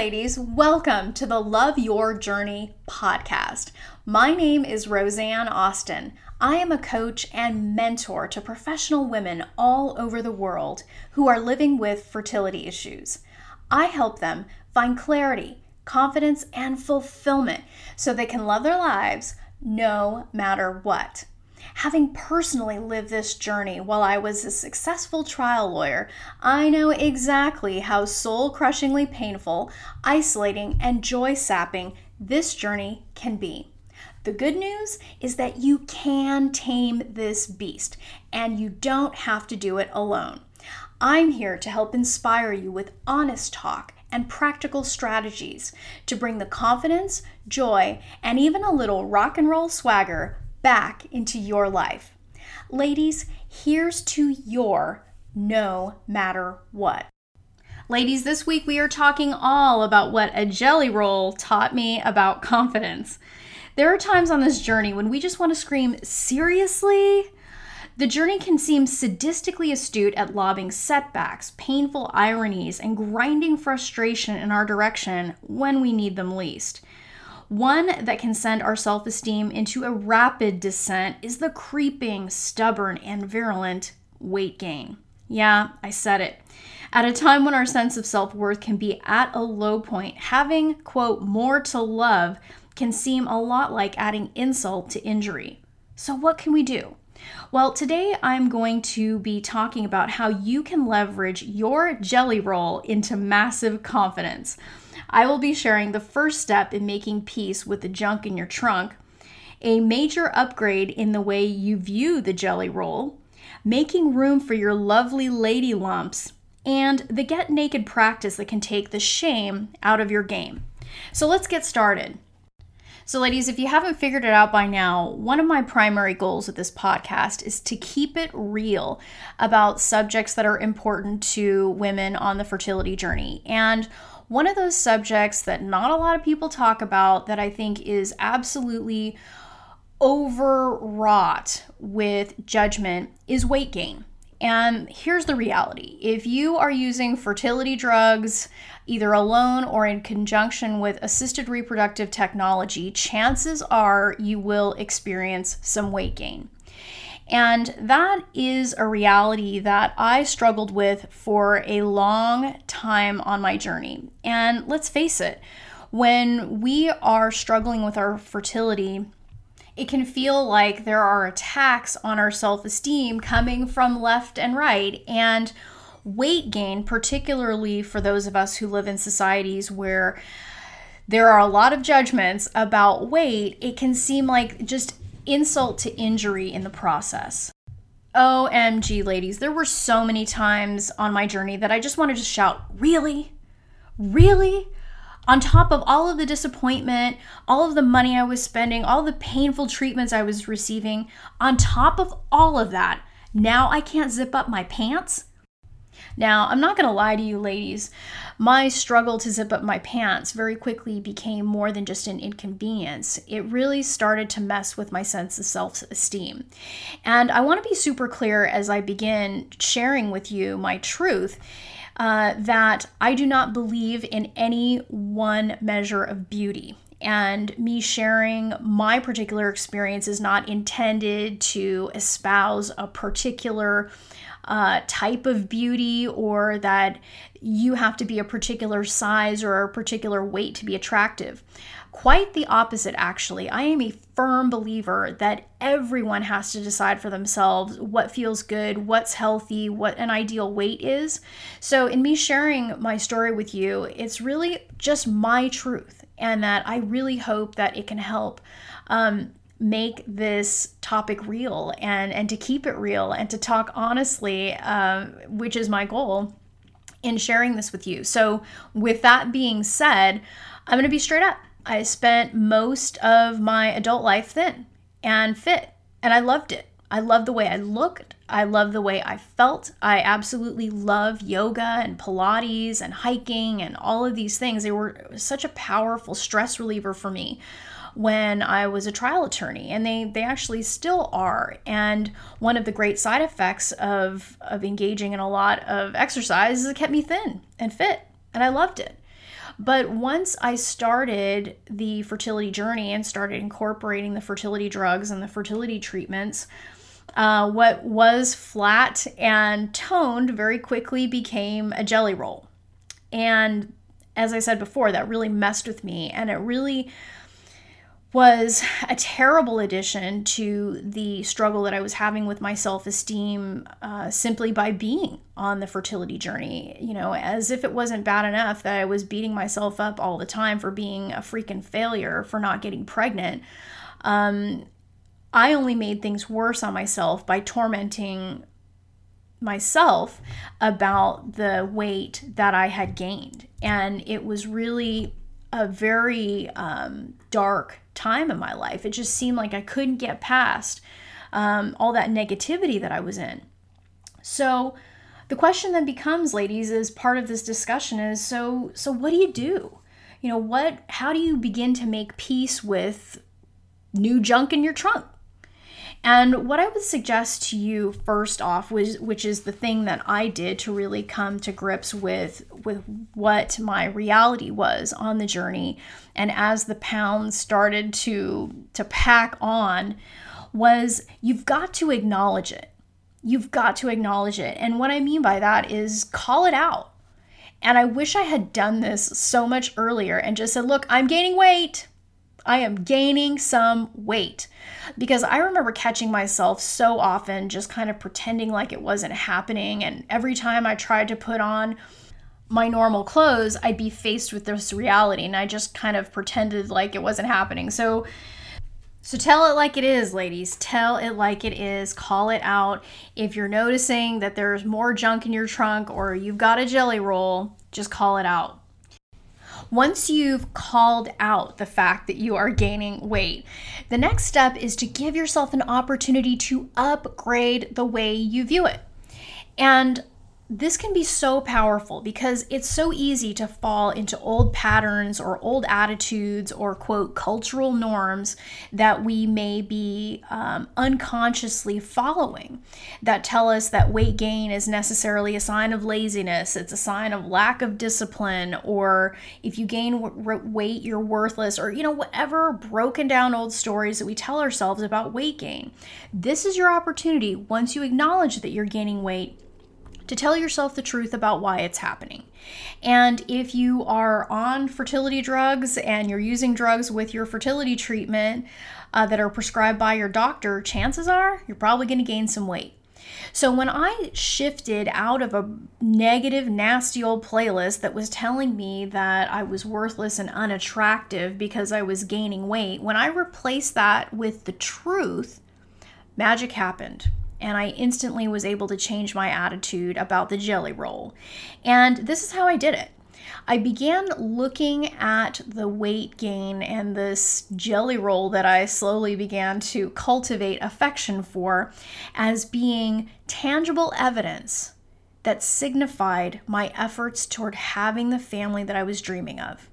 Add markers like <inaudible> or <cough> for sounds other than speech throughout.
Ladies, welcome to the Love Your Journey podcast. My name is Rosanne Austin. I am a coach and mentor to professional women all over the world who are living with fertility issues. I help them find clarity, confidence, and fulfillment so they can love their lives no matter what. Having personally lived this journey while I was a successful trial lawyer, I know exactly how soul crushingly painful, isolating, and joy sapping this journey can be. The good news is that you can tame this beast and you don't have to do it alone. I'm here to help inspire you with honest talk and practical strategies to bring the confidence, joy, and even a little rock and roll swagger back into your life. Ladies, here's to your no matter what. Ladies, this week we are talking all about what a jelly roll taught me about <laughs> confidence. There are times on this journey when we just want to scream, seriously? The journey can seem sadistically astute at lobbing setbacks, painful ironies, and grinding frustration in our direction when we need them least. One that can send our self esteem into a rapid descent is the creeping, stubborn, and virulent weight gain. Yeah, I said it. At a time when our sense of self worth can be at a low point, having, quote, more to love can seem a lot like adding insult to injury. So, what can we do? Well, today I'm going to be talking about how you can leverage your jelly roll into massive confidence. I will be sharing the first step in making peace with the junk in your trunk, a major upgrade in the way you view the jelly roll, making room for your lovely lady lumps, and the get naked practice that can take the shame out of your game. So let's get started. So, ladies, if you haven't figured it out by now, one of my primary goals with this podcast is to keep it real about subjects that are important to women on the fertility journey. And one of those subjects that not a lot of people talk about that I think is absolutely overwrought with judgment is weight gain. And here's the reality if you are using fertility drugs, either alone or in conjunction with assisted reproductive technology, chances are you will experience some weight gain. And that is a reality that I struggled with for a long time on my journey. And let's face it, when we are struggling with our fertility, it can feel like there are attacks on our self esteem coming from left and right. And weight gain, particularly for those of us who live in societies where there are a lot of judgments about weight, it can seem like just insult to injury in the process. OMG, ladies, there were so many times on my journey that I just wanted to shout, Really? Really? On top of all of the disappointment, all of the money I was spending, all the painful treatments I was receiving, on top of all of that, now I can't zip up my pants? Now, I'm not to lie to you, ladies. My struggle to zip up my pants very quickly became more than just an inconvenience. It really started to mess with my sense of self esteem. And I want to be super clear as I begin sharing with you my truth. Uh, that I do not believe in any one measure of beauty. And me sharing my particular experience is not intended to espouse a particular uh, type of beauty or that you have to be a particular size or a particular weight to be attractive. Quite the opposite, actually. I am a firm believer that everyone has to decide for themselves what feels good, what's healthy, what an ideal weight is. So, in me sharing my story with you, it's really just my truth, and that I really hope that it can help um, make this topic real and and to keep it real and to talk honestly uh, which is my goal in sharing this with you. So with that being said i'm going to be straight up. I spent most of my adult life thin and fit and i loved it. I loved the way i looked. I loved the way i felt. I absolutely love yoga and pilates and hiking and all of these things. They were such a powerful stress reliever for me when I was a trial attorney, and they they actually still are. And one of the great side effects of of engaging in a lot of exercise is it kept me thin and fit, and I loved it. But once I started the fertility journey and started incorporating the fertility drugs and the fertility treatments, uh, what was flat and toned very quickly became a jelly roll. And as I said before, that really messed with me and it really was a terrible addition to the struggle that I was having with my self esteem uh, simply by being on the fertility journey. You know, as if it wasn't bad enough that I was beating myself up all the time for being a freaking failure, for not getting pregnant. Um, I only made things worse on myself by tormenting myself about the weight that I had gained. And it was really a very um, dark time in my life. It just seemed like I couldn't get past um, all that negativity that I was in. So the question then becomes, ladies, is part of this discussion is so so what do you do? You know, what how do you begin to make peace with new junk in your trunk? And what I would suggest to you first off was which is the thing that I did to really come to grips with with what my reality was on the journey and as the pounds started to to pack on was you've got to acknowledge it. You've got to acknowledge it. And what I mean by that is call it out. And I wish I had done this so much earlier and just said, "Look, I'm gaining weight. I am gaining some weight because I remember catching myself so often just kind of pretending like it wasn't happening. And every time I tried to put on my normal clothes, I'd be faced with this reality and I just kind of pretended like it wasn't happening. So, so tell it like it is, ladies. Tell it like it is. Call it out. If you're noticing that there's more junk in your trunk or you've got a jelly roll, just call it out once you've called out the fact that you are gaining weight, the next step is to give yourself an opportunity to upgrade the way you view it. And this can be so powerful because it's so easy to fall into old patterns or old attitudes or quote cultural norms that we may be um, unconsciously following that tell us that weight gain is necessarily a sign of laziness it's a sign of lack of discipline or if you gain w- weight you're worthless or you know whatever broken down old stories that we tell ourselves about weight gain. This is your opportunity once you acknowledge that you're gaining weight to tell yourself the truth about why it's happening. And if you are on fertility drugs and you're using drugs with your fertility treatment uh, that are prescribed by your doctor, chances are you're probably going to gain some weight. So when I shifted out of a negative, nasty old playlist that was telling me that I was worthless and unattractive because I was gaining weight, when I replaced that with the truth, magic happened and I instantly was able to change my attitude about the jelly roll. And this is how I did it. I began looking at the weight gain and this jelly roll that I slowly began to cultivate affection for as being tangible evidence that signified my efforts toward having the family that I was dreaming of.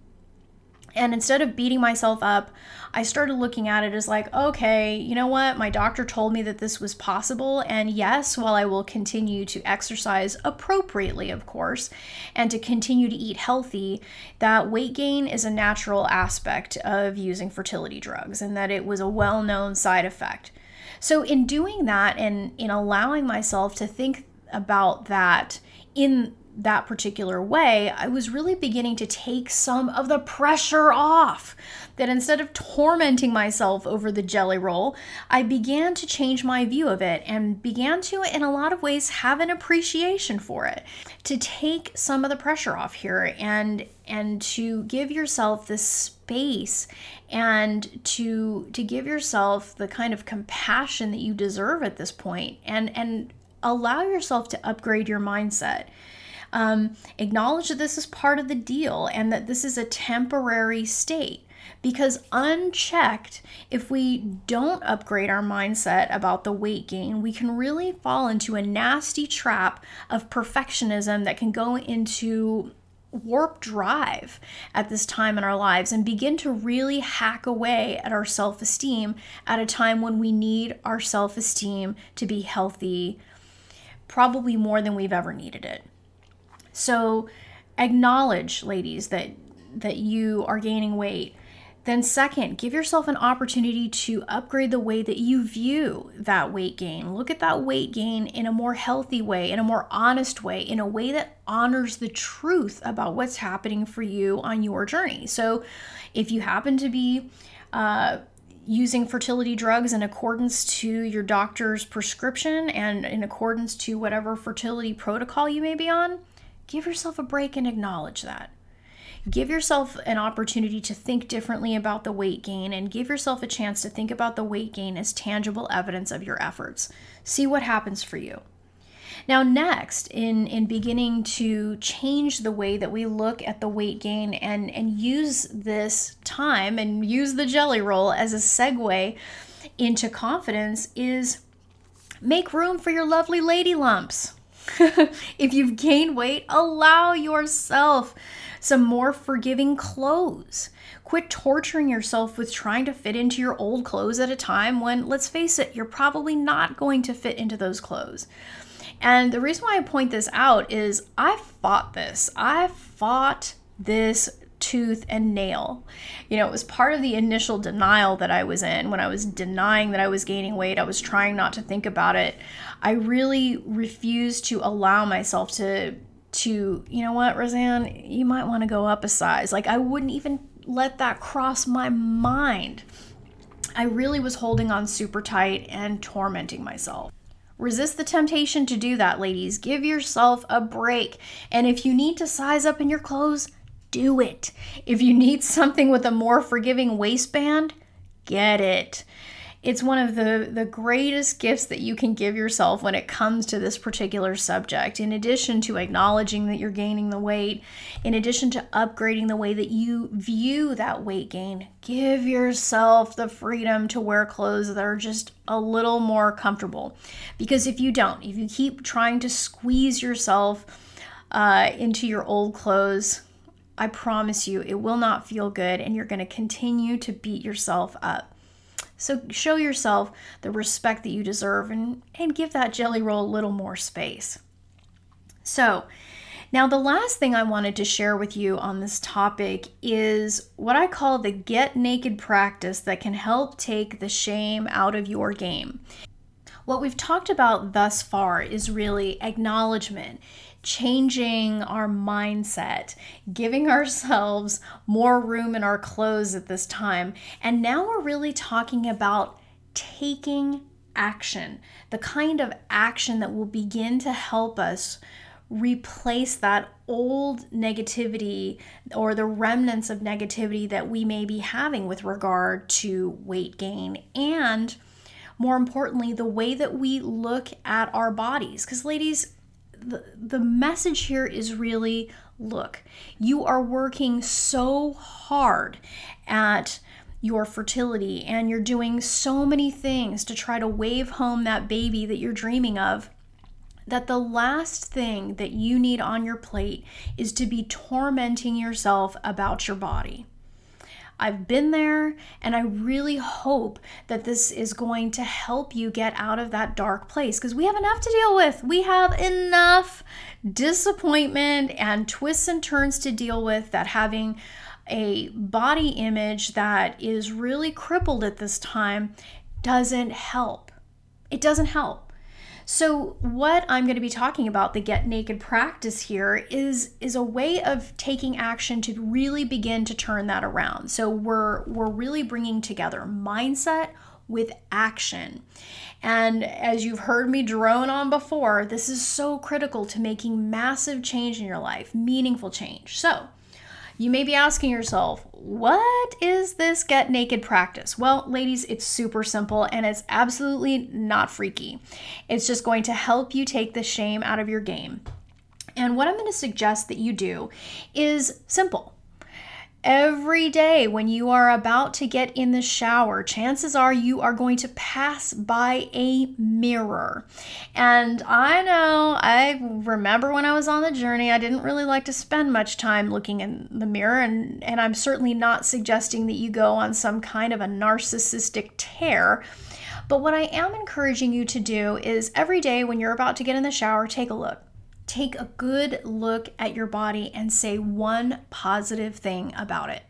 And instead of beating myself up, I started looking at it as like, okay, you know what? My doctor told me that this was possible. And yes, while I will continue to exercise appropriately, of course, and to continue to eat healthy, that weight gain is a natural aspect of using fertility drugs and that it was a well known side effect. So, in doing that and in allowing myself to think about that in that particular way, I was really beginning to take some of the pressure off. That instead of tormenting myself over the jelly roll, I began to change my view of it and began to, in a lot of ways, have an appreciation for it. To take some of the pressure off here and and to give yourself the space and to to give yourself the kind of compassion that you deserve at this point and and allow yourself to upgrade your mindset um, acknowledge that this is part of the deal and that this is a temporary state. Because unchecked, if we don't upgrade our mindset about the weight gain, we can really fall into a nasty trap of perfectionism that can go into warp drive at this time in our lives and begin to really hack away at our self esteem at a time when we need our self esteem to be healthy, probably more than we've ever needed it. So acknowledge, ladies, that that you are gaining weight, then, second, give yourself an opportunity to upgrade the way that you view that weight gain. Look at that weight gain in a more healthy way, in a more honest way, in a way that honors the truth about what's happening for you on your journey. So, if you happen to be uh, using fertility drugs in accordance to your doctor's prescription and in accordance to whatever fertility protocol you may be on, give yourself a break and acknowledge that. Give yourself an opportunity to think differently about the weight gain and give yourself a chance to think about the weight gain as tangible evidence of your efforts. See what happens for you. Now, next, in, in beginning to change the way that we look at the weight gain and, and use this time and use the jelly roll as a segue into confidence, is make room for your lovely lady lumps. <laughs> if you've gained weight, allow yourself some more forgiving clothes. Quit torturing yourself with trying to fit into your old clothes at a time when, let's face it, you're probably not going to fit into those clothes. And the reason why I point this out is I fought this. I fought this tooth and nail. You know, it was part of the initial denial that I was in when I was denying that I was gaining weight. I was trying not to think about it. I really refused to allow myself to to, you know what, Rosanne, you might want to go up a size. Like I wouldn't even let that cross my mind. I really was holding on super tight and tormenting myself. Resist the temptation to do that, ladies. Give yourself a break. And if you need to size up in your clothes, do it. If you need something with a more forgiving waistband, get it. It's one of the, the greatest gifts that you can give yourself when it comes to this particular subject. In addition to acknowledging that you're gaining the weight, in addition to upgrading the way that you view that weight gain, give yourself the freedom to wear clothes that are just a little more comfortable. Because if you don't, if you keep trying to squeeze yourself uh, into your old clothes, I promise you, it will not feel good and you're going to continue to beat yourself up. So show yourself the respect that you deserve and, and give that jelly roll a little more space. So, now, the last thing I wanted to share with you on this topic is what I call the get naked practice that can help take the shame out of your game. What we've talked about thus far is really acknowledgement changing our mindset, giving <laughs> ourselves more room in our clothes at this time. And now we're really talking about taking action, the kind of action that will begin to help us replace that old negativity or the remnants of negativity that we may be having with regard to weight gain and more importantly the way that we look at our bodies because ladies the, the message here is really look, you are working so hard at your fertility and you're doing so many things to try to wave home that baby that you're dreaming of that the last thing that you need on your plate is to be tormenting yourself about your body. I've been there, and I really hope that this is going to help you get out of that dark place because we have enough to deal with. We have enough disappointment and twists and turns to deal with that having a body image that is really crippled at this time doesn't help. It doesn't help. So what I'm going to be talking about the get naked practice here is is a way of taking action to really begin to turn that around. So we're we're really bringing together mindset with action. And as you've heard me drone on before, this is so critical to making massive change in your life, meaningful change. So, you may be asking yourself, what is this get naked practice? Well, ladies, it's super simple and it's absolutely not freaky. It's just going to help you take the shame out of your game. And what I'm going to suggest that you do is simple every day when you are about to get in the shower, chances are you are going to pass by a mirror. And I know, I remember when I was on the journey, I didn't really like to spend much time looking in the mirror, and, and I'm certainly not suggesting that you go on some kind of a narcissistic tear. But what I am encouraging you to do is every day when you're about to get in the shower, take a look. Take a good look at your body and say one positive thing about it.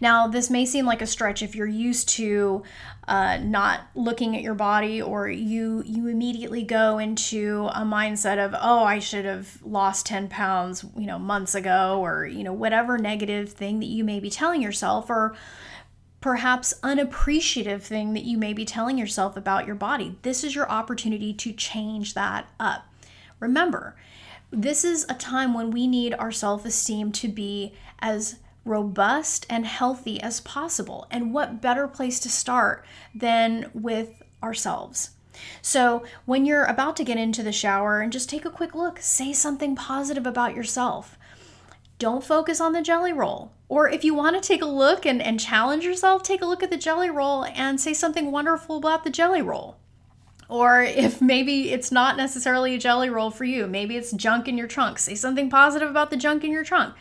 Now, this may seem like a stretch if you're used to uh, not looking at your body, or you you immediately go into a mindset of, oh, I should have lost ten pounds, you know, months ago, or you know, whatever negative thing that you may be telling yourself, or perhaps unappreciative thing that you may be telling yourself about your body. This is your opportunity to change that up. Remember, this is a time when we need our self esteem to be as robust and healthy as possible. And what better place to start than with ourselves? So, when you're about to get into the shower and just take a quick look, say something positive about yourself. Don't focus on the jelly roll. Or if you want to take a look and, and challenge yourself, take a look at the jelly roll and say something wonderful about the jelly roll. Or if maybe it's not necessarily a jelly roll for you, maybe it's junk in your trunk, say something positive about the junk in your trunk.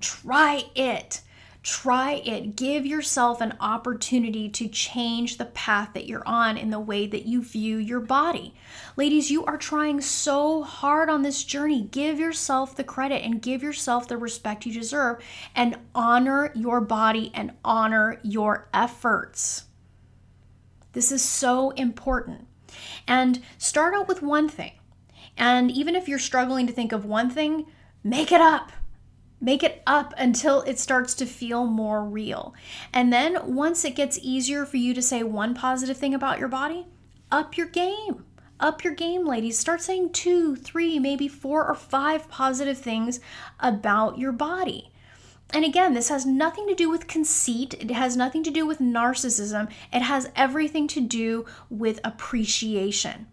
Try it. Try it. Give yourself an opportunity to change the path that you're on in the way that you view your body. Ladies, you are trying so hard on this journey. Give yourself the credit and give yourself the respect you deserve and honor your body and honor your efforts. This is so important. And start out with one thing. And even if you're struggling to think of one thing, make it up. Make it up until it starts to feel more real. And then once it gets easier for you to say one positive thing about your body, up your game. Up your game, ladies. Start saying two, three, maybe four or five positive things about your body. And again, this has nothing to do with conceit. It has nothing to do with narcissism. It has everything to do with appreciation.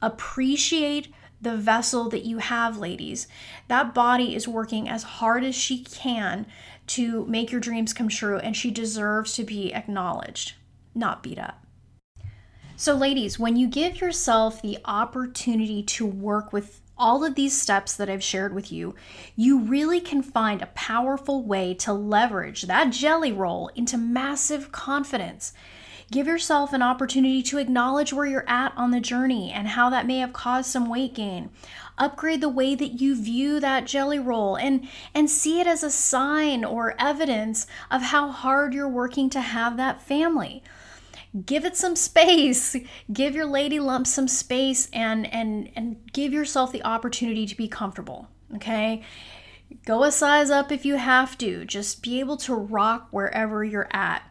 Appreciate the vessel that you have, ladies. That body is working as hard as she can to make your dreams come true, and she deserves to be acknowledged, not beat up. So, ladies, when you give yourself the opportunity to work with all of these steps that I've shared with you, you really can find a powerful way to leverage that jelly roll into massive confidence. Give yourself an opportunity to acknowledge where you're at on the journey and how that may have caused some weight gain. Upgrade the way that you view that jelly roll and, and see it as a sign or evidence of how hard you're working to have that family. Give it some space. <laughs> Give your lady lump some space and and and give yourself the opportunity to be comfortable. Okay? Go a size up if you have to. Just be able to rock wherever you're at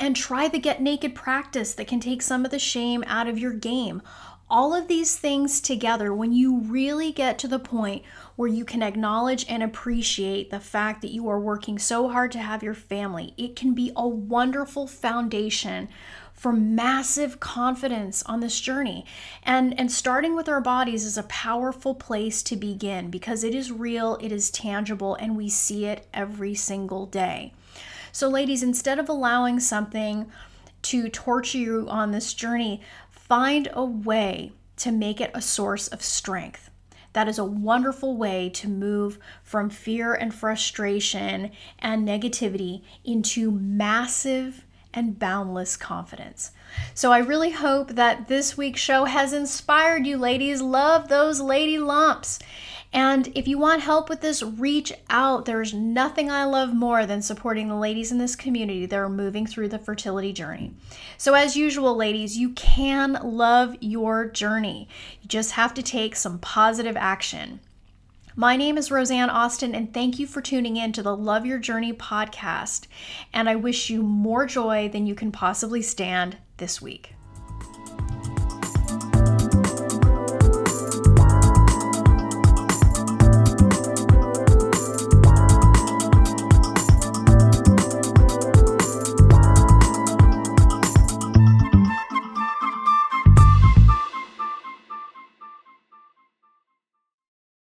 and try the get naked practice that can take some of the shame out of your game. All of these things together, when you really get to the point where you can acknowledge and appreciate the fact that you are working so hard to have your family, it can be a wonderful foundation for massive confidence on this journey. And and starting with our bodies is a powerful place to begin because it is real, it is tangible and we see it every single day. So, ladies, instead of allowing something to torture you on this journey, find a way to make it a source of strength. That is a wonderful way to move from fear and frustration and negativity into massive and boundless confidence. So I really hope that this week's show has inspired you, ladies. Love those lady lumps. And if you want help with this, reach out. There's nothing I love more than supporting the ladies in this community that are moving through the fertility journey. So, as usual, ladies, you can love your journey. You just have to take some positive action. My name is Rosanne Austin, and thank you for tuning in to the Love Your Journey podcast. And I wish you more joy than you can possibly stand this week.